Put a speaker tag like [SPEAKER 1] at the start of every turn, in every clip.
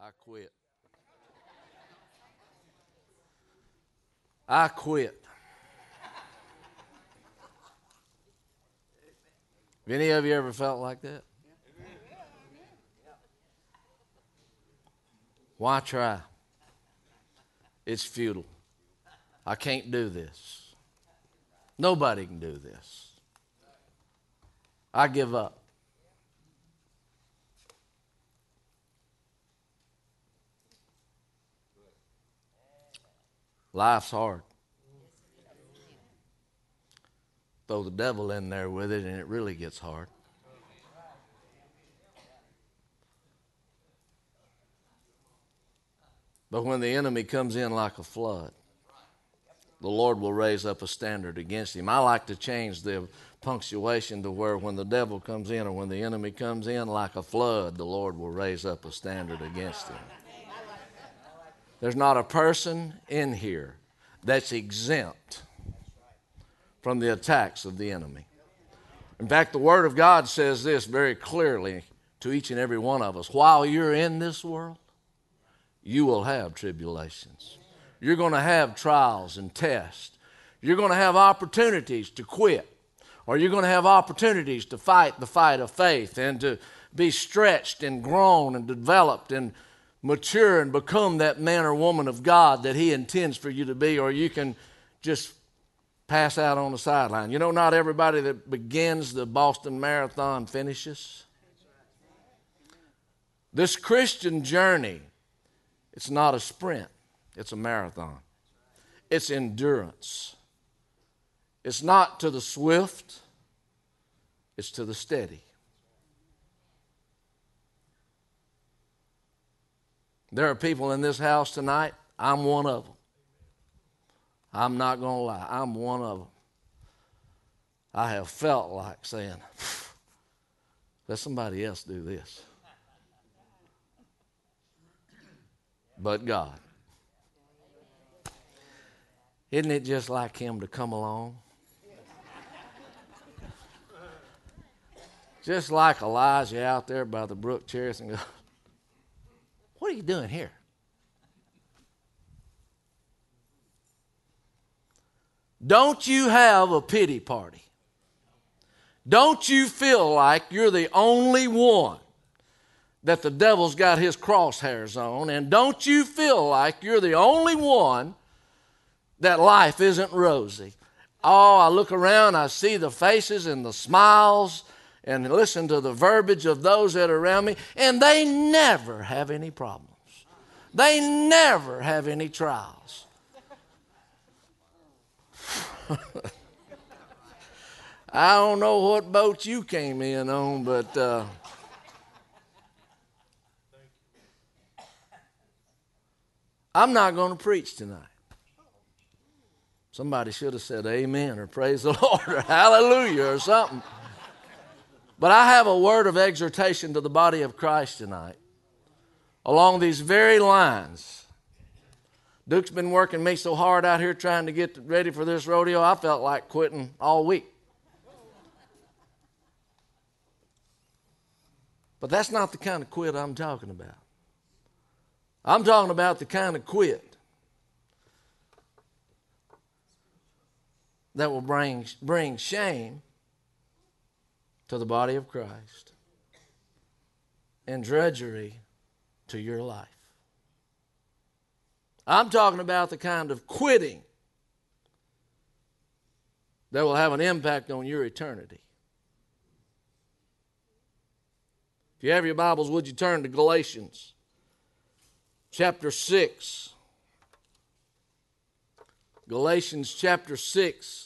[SPEAKER 1] I quit. I quit. Have any of you ever felt like that? Why try? It's futile. I can't do this. Nobody can do this. I give up. Life's hard. Throw the devil in there with it, and it really gets hard. But when the enemy comes in like a flood, the Lord will raise up a standard against him. I like to change the punctuation to where when the devil comes in or when the enemy comes in like a flood, the Lord will raise up a standard against him. There's not a person in here that's exempt from the attacks of the enemy. In fact, the Word of God says this very clearly to each and every one of us while you're in this world, you will have tribulations. You're going to have trials and tests. You're going to have opportunities to quit, or you're going to have opportunities to fight the fight of faith and to be stretched and grown and developed and mature and become that man or woman of God that He intends for you to be, or you can just pass out on the sideline. You know, not everybody that begins the Boston Marathon finishes. This Christian journey, it's not a sprint, it's a marathon. It's endurance. It's not to the swift, it's to the steady. There are people in this house tonight, I'm one of them. I'm not going to lie, I'm one of them. I have felt like saying, let somebody else do this. But God. Isn't it just like Him to come along? Just like Elijah out there by the brook go, what are you doing here? Don't you have a pity party? Don't you feel like you're the only one that the devil's got his crosshairs on? And don't you feel like you're the only one that life isn't rosy? Oh, I look around, I see the faces and the smiles and listen to the verbiage of those that are around me, and they never have any problems. They never have any trials. I don't know what boat you came in on, but uh, I'm not going to preach tonight. Somebody should have said amen or praise the Lord or hallelujah or something. But I have a word of exhortation to the body of Christ tonight along these very lines. Duke's been working me so hard out here trying to get ready for this rodeo, I felt like quitting all week. But that's not the kind of quit I'm talking about. I'm talking about the kind of quit that will bring, bring shame to the body of Christ and drudgery to your life. I'm talking about the kind of quitting that will have an impact on your eternity. If you have your Bibles, would you turn to Galatians chapter 6? Galatians chapter 6.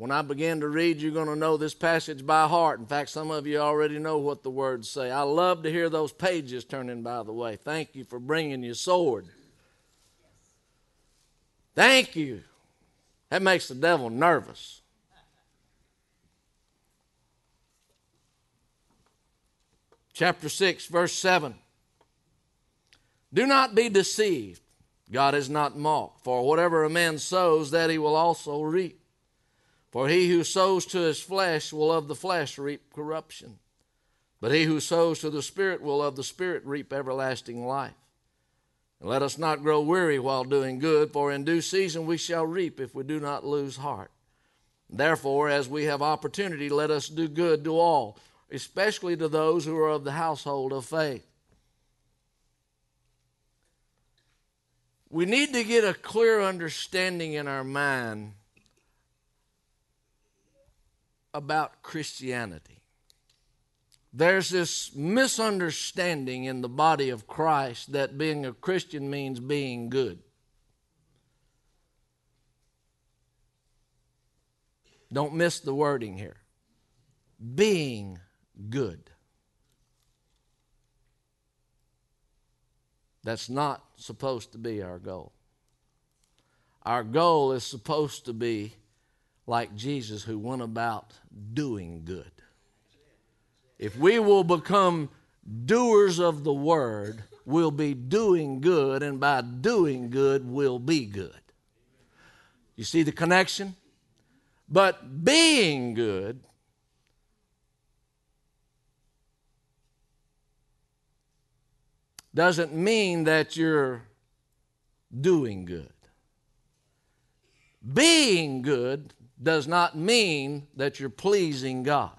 [SPEAKER 1] When I begin to read, you're going to know this passage by heart. In fact, some of you already know what the words say. I love to hear those pages turning, by the way. Thank you for bringing your sword. Thank you. That makes the devil nervous. Chapter 6, verse 7. Do not be deceived. God is not mocked. For whatever a man sows, that he will also reap. For he who sows to his flesh will of the flesh reap corruption. But he who sows to the Spirit will of the Spirit reap everlasting life. And let us not grow weary while doing good, for in due season we shall reap if we do not lose heart. Therefore, as we have opportunity, let us do good to all, especially to those who are of the household of faith. We need to get a clear understanding in our mind about Christianity. There's this misunderstanding in the body of Christ that being a Christian means being good. Don't miss the wording here. Being good. That's not supposed to be our goal. Our goal is supposed to be like Jesus, who went about doing good. If we will become doers of the word, we'll be doing good, and by doing good, we'll be good. You see the connection? But being good doesn't mean that you're doing good. Being good does not mean that you're pleasing God.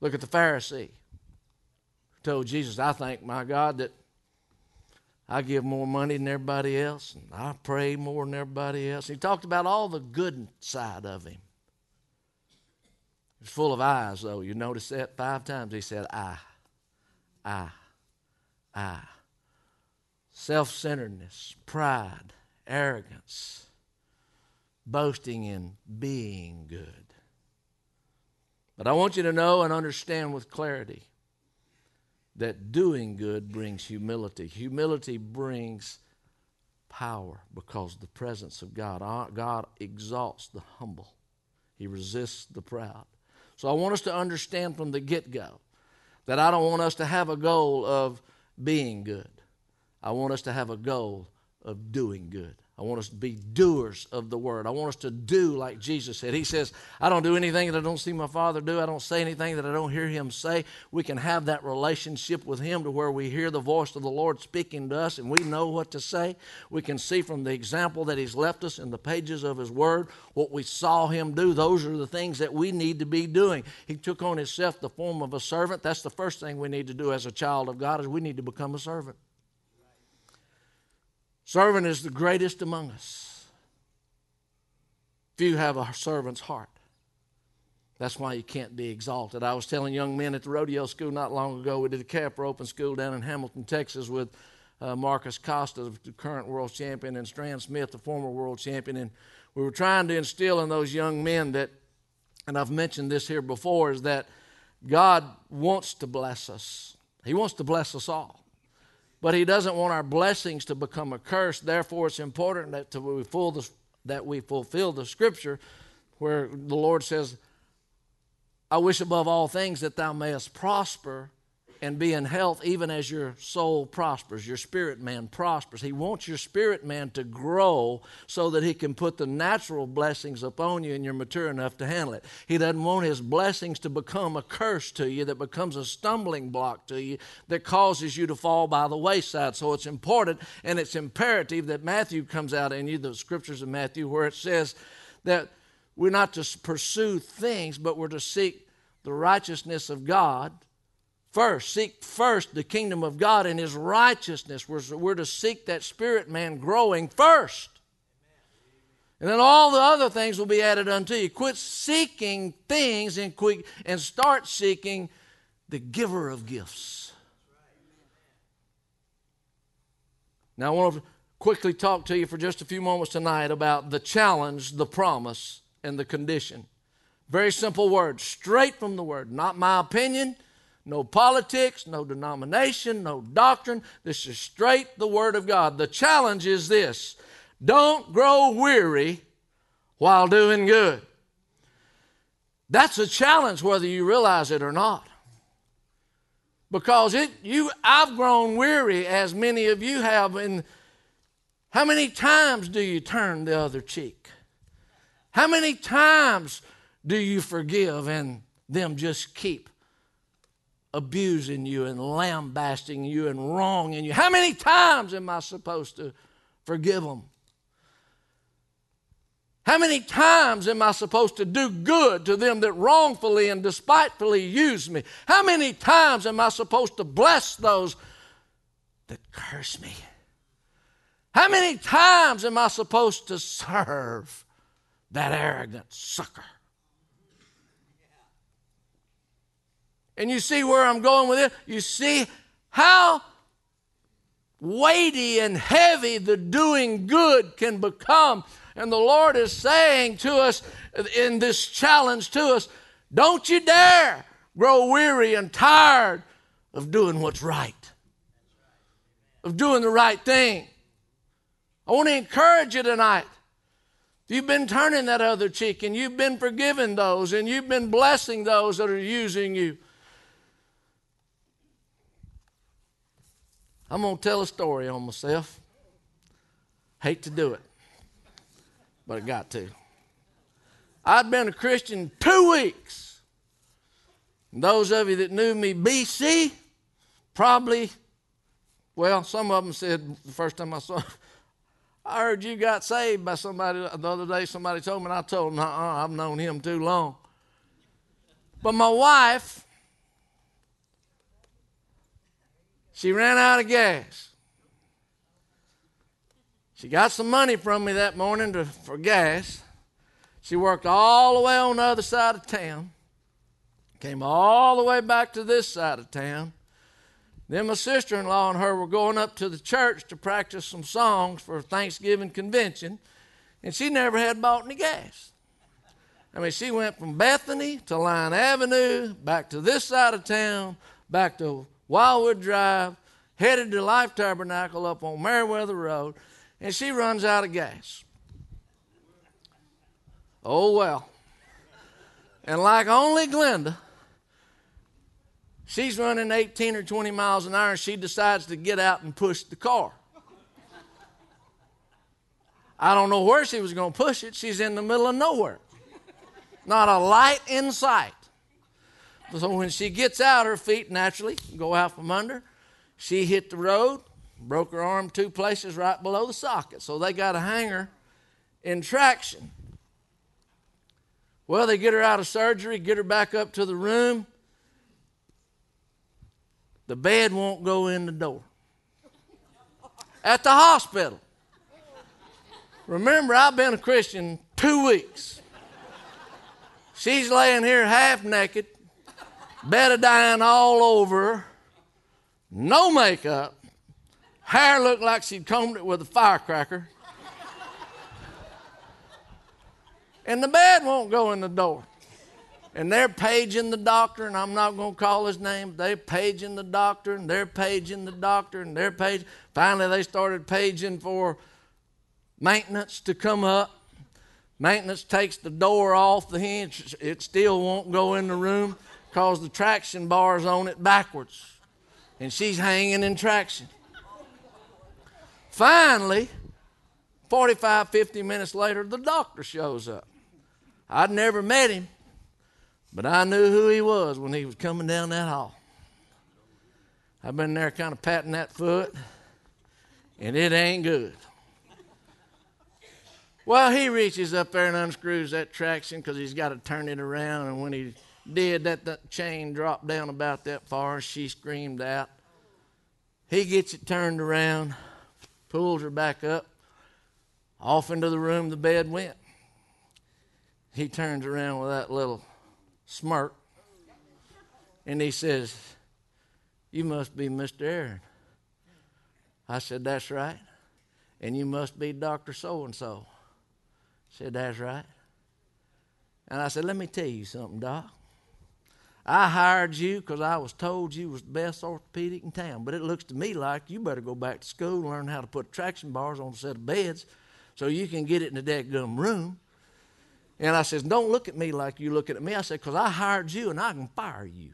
[SPEAKER 1] Look at the Pharisee. Told Jesus, I thank my God that I give more money than everybody else, and I pray more than everybody else. He talked about all the good side of him. He was full of eyes, though. You notice that five times he said, I, I, I. Self centeredness, pride, arrogance, boasting in being good. But I want you to know and understand with clarity that doing good brings humility. Humility brings power because the presence of God. Uh, God exalts the humble, He resists the proud. So I want us to understand from the get go that I don't want us to have a goal of being good. I want us to have a goal of doing good. I want us to be doers of the word. I want us to do like Jesus said. He says, I don't do anything that I don't see my Father do. I don't say anything that I don't hear Him say. We can have that relationship with Him to where we hear the voice of the Lord speaking to us and we know what to say. We can see from the example that He's left us in the pages of His Word what we saw Him do. Those are the things that we need to be doing. He took on Himself the form of a servant. That's the first thing we need to do as a child of God is we need to become a servant. Servant is the greatest among us. Few have a servant's heart. That's why you can't be exalted. I was telling young men at the rodeo school not long ago, we did a calf roping school down in Hamilton, Texas with uh, Marcos Costa, the current world champion, and Stran Smith, the former world champion. And we were trying to instill in those young men that, and I've mentioned this here before, is that God wants to bless us. He wants to bless us all. But He doesn't want our blessings to become a curse. Therefore, it's important that, we, the, that we fulfill the scripture where the Lord says, I wish above all things that thou mayest prosper and be in health even as your soul prospers, your spirit man prospers. He wants your spirit man to grow so that he can put the natural blessings upon you and you're mature enough to handle it. He doesn't want his blessings to become a curse to you that becomes a stumbling block to you that causes you to fall by the wayside. So it's important and it's imperative that Matthew comes out in you, the scriptures of Matthew, where it says that we're not to pursue things, but we're to seek the righteousness of God first. Seek first the kingdom of God and his righteousness. We're, we're to seek that spirit man growing first. And then all the other things will be added unto you. Quit seeking things and, quick, and start seeking the giver of gifts. Now, I want to quickly talk to you for just a few moments tonight about the challenge, the promise, and the condition. Very simple words, straight from the word. Not my opinion, no politics, no denomination, no doctrine. This is straight the Word of God. The challenge is this don't grow weary while doing good. That's a challenge whether you realize it or not. Because it you I've grown weary as many of you have and how many times do you turn the other cheek? How many times do you forgive and them just keep abusing you and lambasting you and wronging you? How many times am I supposed to forgive them? How many times am I supposed to do good to them that wrongfully and despitefully use me? How many times am I supposed to bless those that curse me? How many times am I supposed to serve that arrogant sucker? And you see where I'm going with it? You see how weighty and heavy the doing good can become and the Lord is saying to us in this challenge to us don't you dare grow weary and tired of doing what's right, of doing the right thing. I want to encourage you tonight. You've been turning that other cheek and you've been forgiving those and you've been blessing those that are using you. I'm going to tell a story on myself. Hate to do it but I got to. I'd been a Christian two weeks. And those of you that knew me BC, probably, well, some of them said the first time I saw I heard you got saved by somebody the other day. Somebody told me, and I told them, uh-uh, I've known him too long. But my wife, she ran out of gas. She got some money from me that morning to, for gas. She worked all the way on the other side of town, came all the way back to this side of town. Then my sister in law and her were going up to the church to practice some songs for Thanksgiving convention, and she never had bought any gas. I mean, she went from Bethany to Line Avenue, back to this side of town, back to Wildwood Drive, headed to Life Tabernacle up on Meriwether Road and she runs out of gas. Oh, well. And like only Glenda, she's running 18 or 20 miles an hour and she decides to get out and push the car. I don't know where she was going to push it. She's in the middle of nowhere. Not a light in sight. So when she gets out, her feet naturally go out from under. She hit the road broke her arm two places right below the socket. So they got a hanger in traction. Well, they get her out of surgery, get her back up to the room. The bed won't go in the door. At the hospital. Remember, I've been a Christian two weeks. She's laying here half naked, betadine all over no makeup, Hair looked like she'd combed it with a firecracker. and the bed won't go in the door. And they're paging the doctor, and I'm not going to call his name. They're paging the doctor, and they're paging the doctor, and they're paging. Finally, they started paging for maintenance to come up. Maintenance takes the door off the hinge. It still won't go in the room because the traction bar's on it backwards. And she's hanging in traction. Finally, 45, 50 minutes later, the doctor shows up. I'd never met him, but I knew who he was when he was coming down that hall. I've been there kind of patting that foot, and it ain't good. Well, he reaches up there and unscrews that traction because he's got to turn it around. And when he did, that, the chain dropped down about that far. She screamed out. He gets it turned around pulls her back up. Off into the room the bed went. He turns around with that little smirk and he says, You must be Mr. Aaron. I said, That's right. And you must be Dr. So and so. Said, That's right. And I said, Let me tell you something, Doc. I hired you because I was told you was the best orthopedic in town. But it looks to me like you better go back to school and learn how to put traction bars on a set of beds so you can get it in the dead gum room. And I says, don't look at me like you looking at me. I said, because I hired you and I can fire you.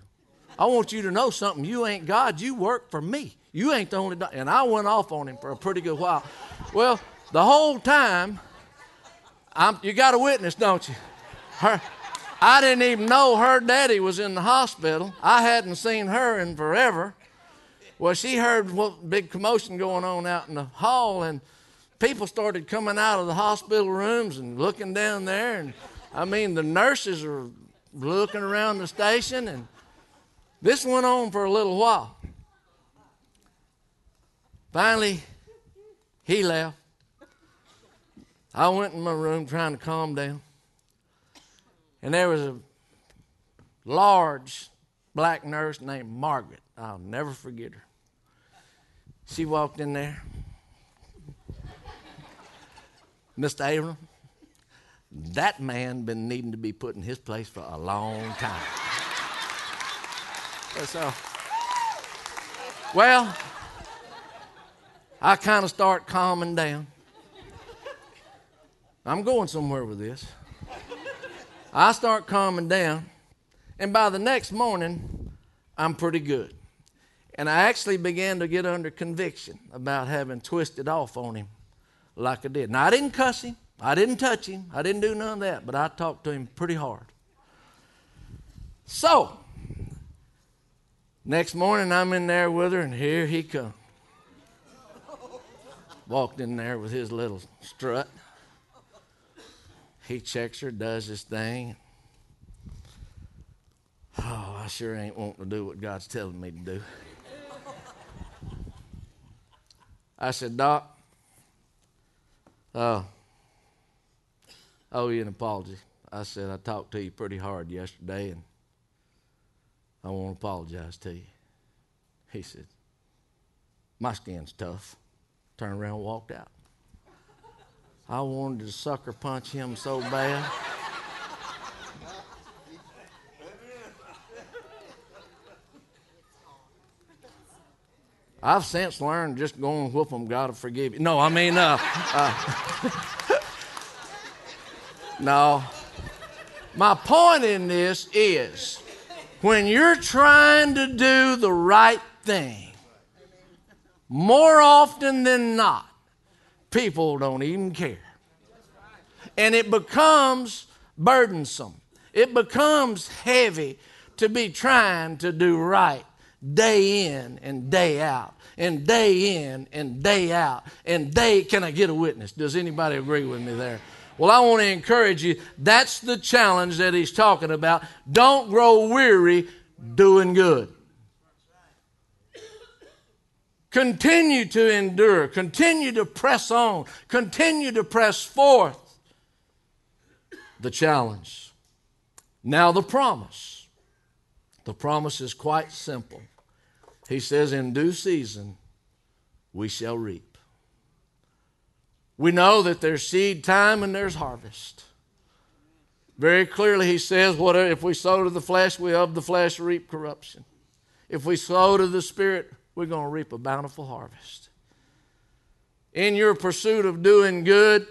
[SPEAKER 1] I want you to know something. You ain't God. You work for me. You ain't the only. Do-. And I went off on him for a pretty good while. Well, the whole time, I'm, you got a witness, don't you? Her, I didn't even know her daddy was in the hospital. I hadn't seen her in forever. Well, she heard what big commotion going on out in the hall, and people started coming out of the hospital rooms and looking down there. And I mean, the nurses are looking around the station, and this went on for a little while. Finally, he left. I went in my room trying to calm down. And there was a large black nurse named Margaret. I'll never forget her. She walked in there. Mr. Abram, that man been needing to be put in his place for a long time. so, well, I kind of start calming down. I'm going somewhere with this. I start calming down, and by the next morning, I'm pretty good. And I actually began to get under conviction about having twisted off on him like I did. Now, I didn't cuss him, I didn't touch him, I didn't do none of that, but I talked to him pretty hard. So, next morning, I'm in there with her, and here he comes. Walked in there with his little strut. He checks her, does his thing. Oh, I sure ain't wanting to do what God's telling me to do. I said, Doc, uh, owe you an apology. I said, I talked to you pretty hard yesterday, and I want to apologize to you. He said, My skin's tough. Turned around walked out. I wanted to sucker punch him so bad. I've since learned just go and whoop them, God will forgive you. No, I mean, uh, uh, no. My point in this is when you're trying to do the right thing, more often than not, people don't even care. And it becomes burdensome, it becomes heavy to be trying to do right day in and day out and day in and day out and day can i get a witness? Does anybody agree with me there? Well i want to encourage you that's the challenge that he's talking about. Don't grow weary doing good continue to endure continue to press on continue to press forth the challenge now the promise the promise is quite simple he says, In due season, we shall reap. We know that there's seed time and there's harvest. Very clearly, he says, what if we sow to the flesh, we of the flesh reap corruption. If we sow to the Spirit, we're going to reap a bountiful harvest. In your pursuit of doing good,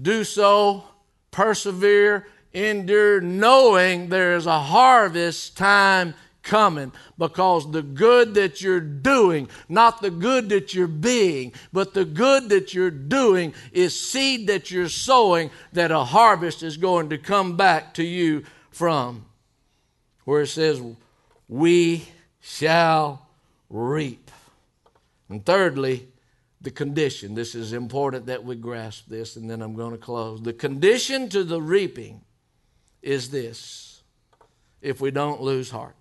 [SPEAKER 1] do so, persevere, endure, knowing there is a harvest time coming because the good that you're doing, not the good that you're being, but the good that you're doing is seed that you're sowing that a harvest is going to come back to you from. Where it says, We shall reap. And thirdly, the condition. This is important that we grasp this, and then I'm going to close. The condition to the reaping is this if we don't lose heart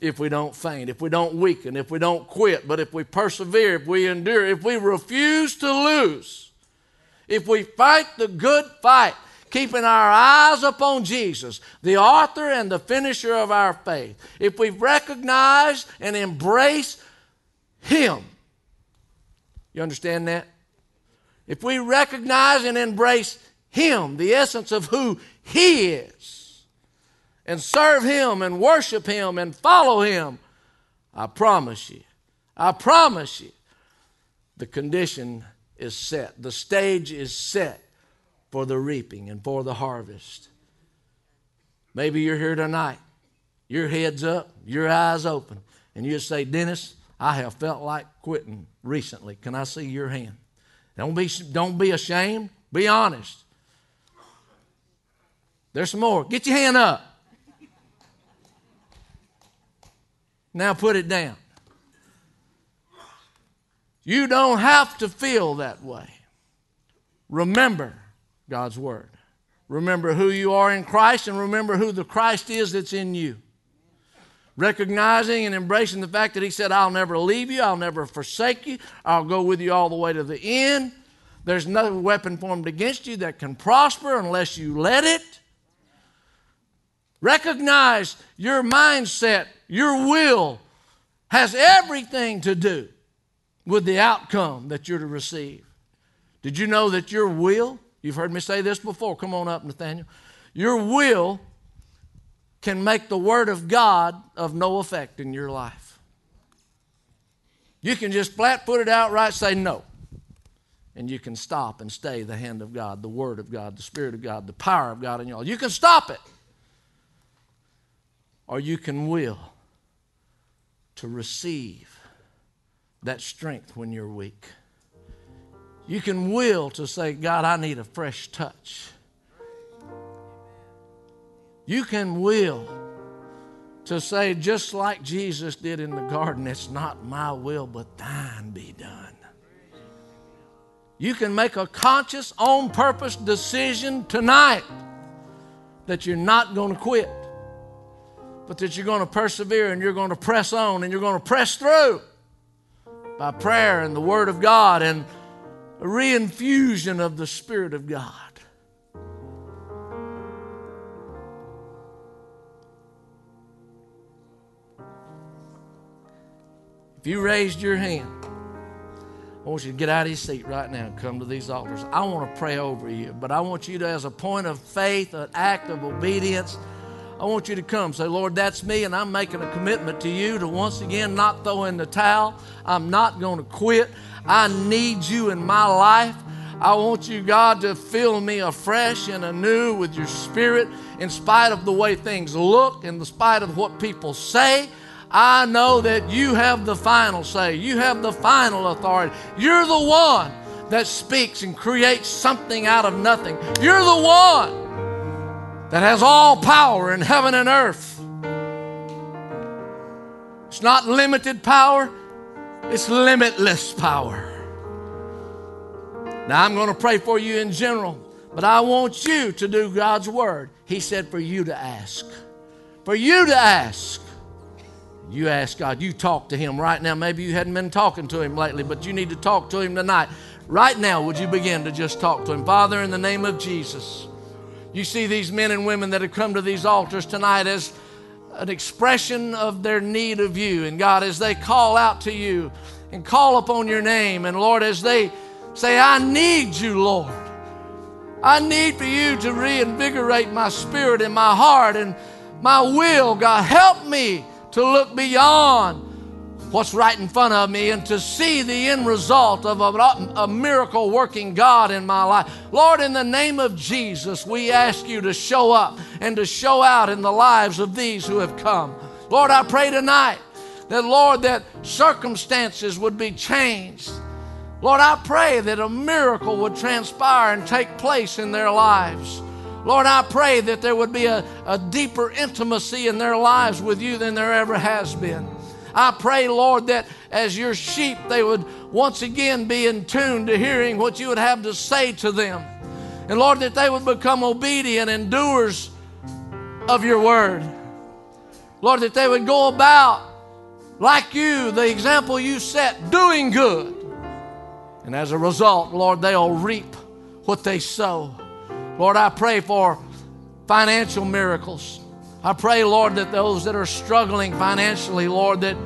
[SPEAKER 1] if we don't faint, if we don't weaken, if we don't quit, but if we persevere, if we endure, if we refuse to lose, if we fight the good fight, keeping our eyes upon Jesus, the author and the finisher of our faith, if we recognize and embrace Him, you understand that? If we recognize and embrace Him, the essence of who He is, and serve Him and worship Him and follow Him, I promise you, I promise you, the condition is set. The stage is set for the reaping and for the harvest. Maybe you're here tonight, your head's up, your eyes open, and you say, Dennis, I have felt like quitting recently. Can I see your hand? Don't be, don't be ashamed. Be honest. There's some more. Get your hand up. Now put it down. You don't have to feel that way. Remember God's Word. Remember who you are in Christ and remember who the Christ is that's in you. Recognizing and embracing the fact that He said, I'll never leave you, I'll never forsake you, I'll go with you all the way to the end. There's no weapon formed against you that can prosper unless you let it. Recognize your mindset, your will has everything to do with the outcome that you're to receive. Did you know that your will, you've heard me say this before, come on up, Nathaniel. Your will can make the Word of God of no effect in your life. You can just flat put it outright, say no. And you can stop and stay the hand of God, the Word of God, the Spirit of God, the power of God in you all. You can stop it. Or you can will to receive that strength when you're weak. You can will to say, God, I need a fresh touch. You can will to say, just like Jesus did in the garden, it's not my will, but thine be done. You can make a conscious, on purpose decision tonight that you're not going to quit, but that you're going to persevere and you're going to press on and you're going to press through by prayer and the Word of God and a reinfusion of the Spirit of God. If you raised your hand, I want you to get out of your seat right now and come to these altars. I want to pray over you, but I want you to, as a point of faith, an act of obedience, I want you to come. Say, Lord, that's me, and I'm making a commitment to you to once again not throw in the towel. I'm not going to quit. I need you in my life. I want you, God, to fill me afresh and anew with your spirit in spite of the way things look, in spite of what people say. I know that you have the final say. You have the final authority. You're the one that speaks and creates something out of nothing. You're the one that has all power in heaven and earth. It's not limited power, it's limitless power. Now, I'm going to pray for you in general, but I want you to do God's word. He said for you to ask. For you to ask. You ask God, you talk to Him right now. Maybe you hadn't been talking to Him lately, but you need to talk to Him tonight. Right now, would you begin to just talk to Him? Father, in the name of Jesus. You see these men and women that have come to these altars tonight as an expression of their need of you. And God, as they call out to you and call upon your name, and Lord, as they say, I need you, Lord. I need for you to reinvigorate my spirit and my heart and my will. God, help me to look beyond what's right in front of me and to see the end result of a, a, miracle working God in my life. Lord, in the name of Jesus, we ask you to show up and to show out in the lives of these who have come. Lord, I pray tonight that, Lord, that circumstances would be changed. Lord, I pray that a miracle would transpire and take place in their lives. Lord, I pray that there would be a, a deeper intimacy in their lives with you than there ever has been. I pray, Lord, that as your sheep, they would once again be in tune to hearing what you would have to say to them. And Lord, that they would become obedient and doers of your word. Lord, that they would go about like you, the example you set, doing good. And as a result, Lord, they'll reap what they sow. Lord, I pray for financial miracles. I pray, Lord, that those that are struggling financially, Lord, that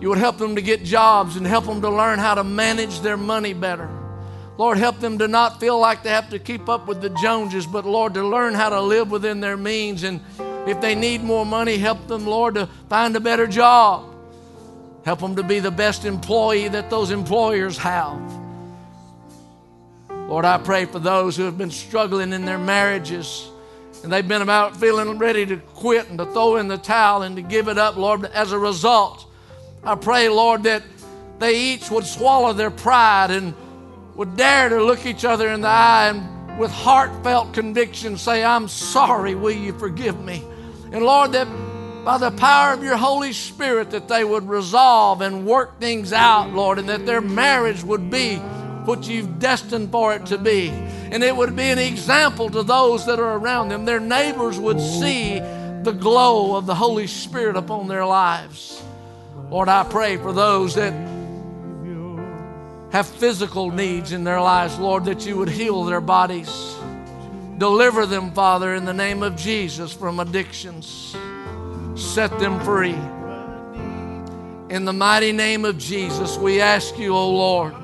[SPEAKER 1] you would help them to get jobs and help them to learn how to manage their money better. Lord, help them to not feel like they have to keep up with the Joneses, but Lord, to learn how to live within their means. And if they need more money, help them, Lord, to find a better job. Help them to be the best employee that those employers have. Lord, I pray for those who have been struggling in their marriages and they've been about feeling ready to quit and to throw in the towel and to give it up, Lord. As a result, I pray, Lord, that they each would swallow their pride and would dare to look each other in the eye and with heartfelt conviction say, I'm sorry, will you forgive me? And Lord, that by the power of your Holy Spirit, that they would resolve and work things out, Lord, and that their marriage would be what you've destined for it to be. And it would be an example to those that are around them. Their neighbors would see the glow of the Holy Spirit upon their lives. Lord, I pray for those that have physical needs in their lives, Lord, that you would heal their bodies. Deliver them, Father, in the name of Jesus from addictions. Set them free. In the mighty name of Jesus, we ask you, O oh Lord,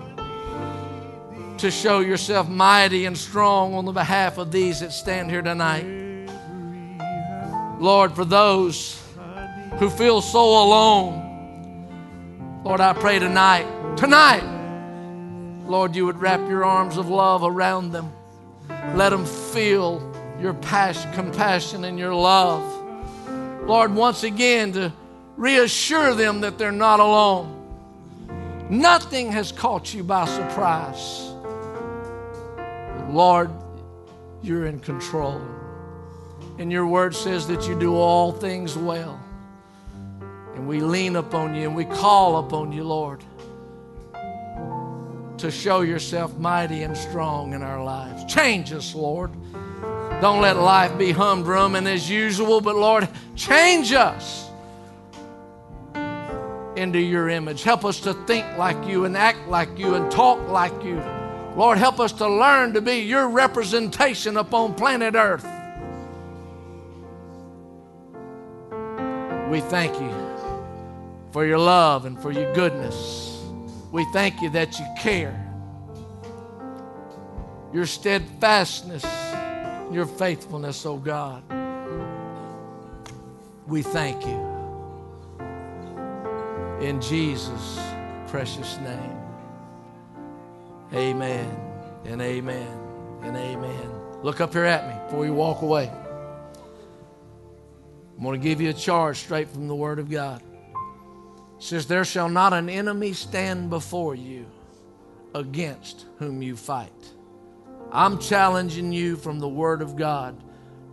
[SPEAKER 1] to show yourself mighty and strong on the behalf of these that stand here tonight. Lord, for those who feel so alone, Lord, I pray tonight, tonight, Lord, you would wrap your arms of love around them. Let them feel your passion, compassion and your love. Lord, once again, to reassure them that they're not alone. Nothing has caught you by surprise. Lord, you're in control. And your word says that you do all things well. And we lean upon you and we call upon you, Lord, to show yourself mighty and strong in our lives. Change us, Lord. Don't let life be humdrum and as usual, but Lord, change us into your image. Help us to think like you and act like you and talk like you. Lord, help us to learn to be your representation upon planet Earth. We thank you for your love and for your goodness. We thank you that you care. Your steadfastness your faithfulness, oh God. We thank you. In Jesus' precious name. Amen and amen and amen. Look up here at me before you walk away. I'm going to give you a charge straight from the Word of God. It says, There shall not an enemy stand before you against whom you fight. I'm challenging you from the Word of God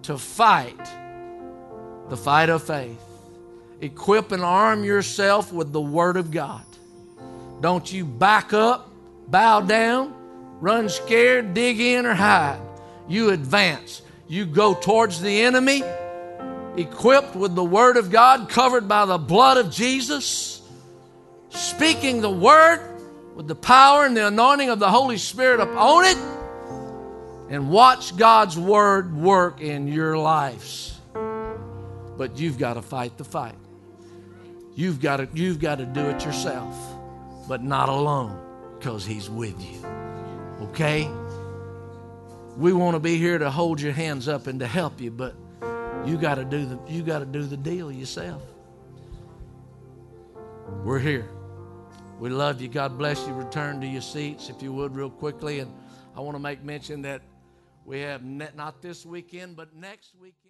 [SPEAKER 1] to fight the fight of faith. Equip and arm yourself with the Word of God. Don't you back up, bow down, run scared, dig in, or hide. You advance. You go towards the enemy, equipped with the Word of God, covered by the blood of Jesus, speaking the Word with the power and the anointing of the Holy Spirit upon it and watch God's word work in your lives. But you've got to fight the fight. You've got to, you've got to do it yourself, but not alone because He's with you. Okay? We want to be here to hold your hands up and to help you, but you got to do the you got to do the deal yourself. We're here. We love you. God bless you. Return to your seats if you would real quickly and I want to make mention that we have not this weekend, but next weekend.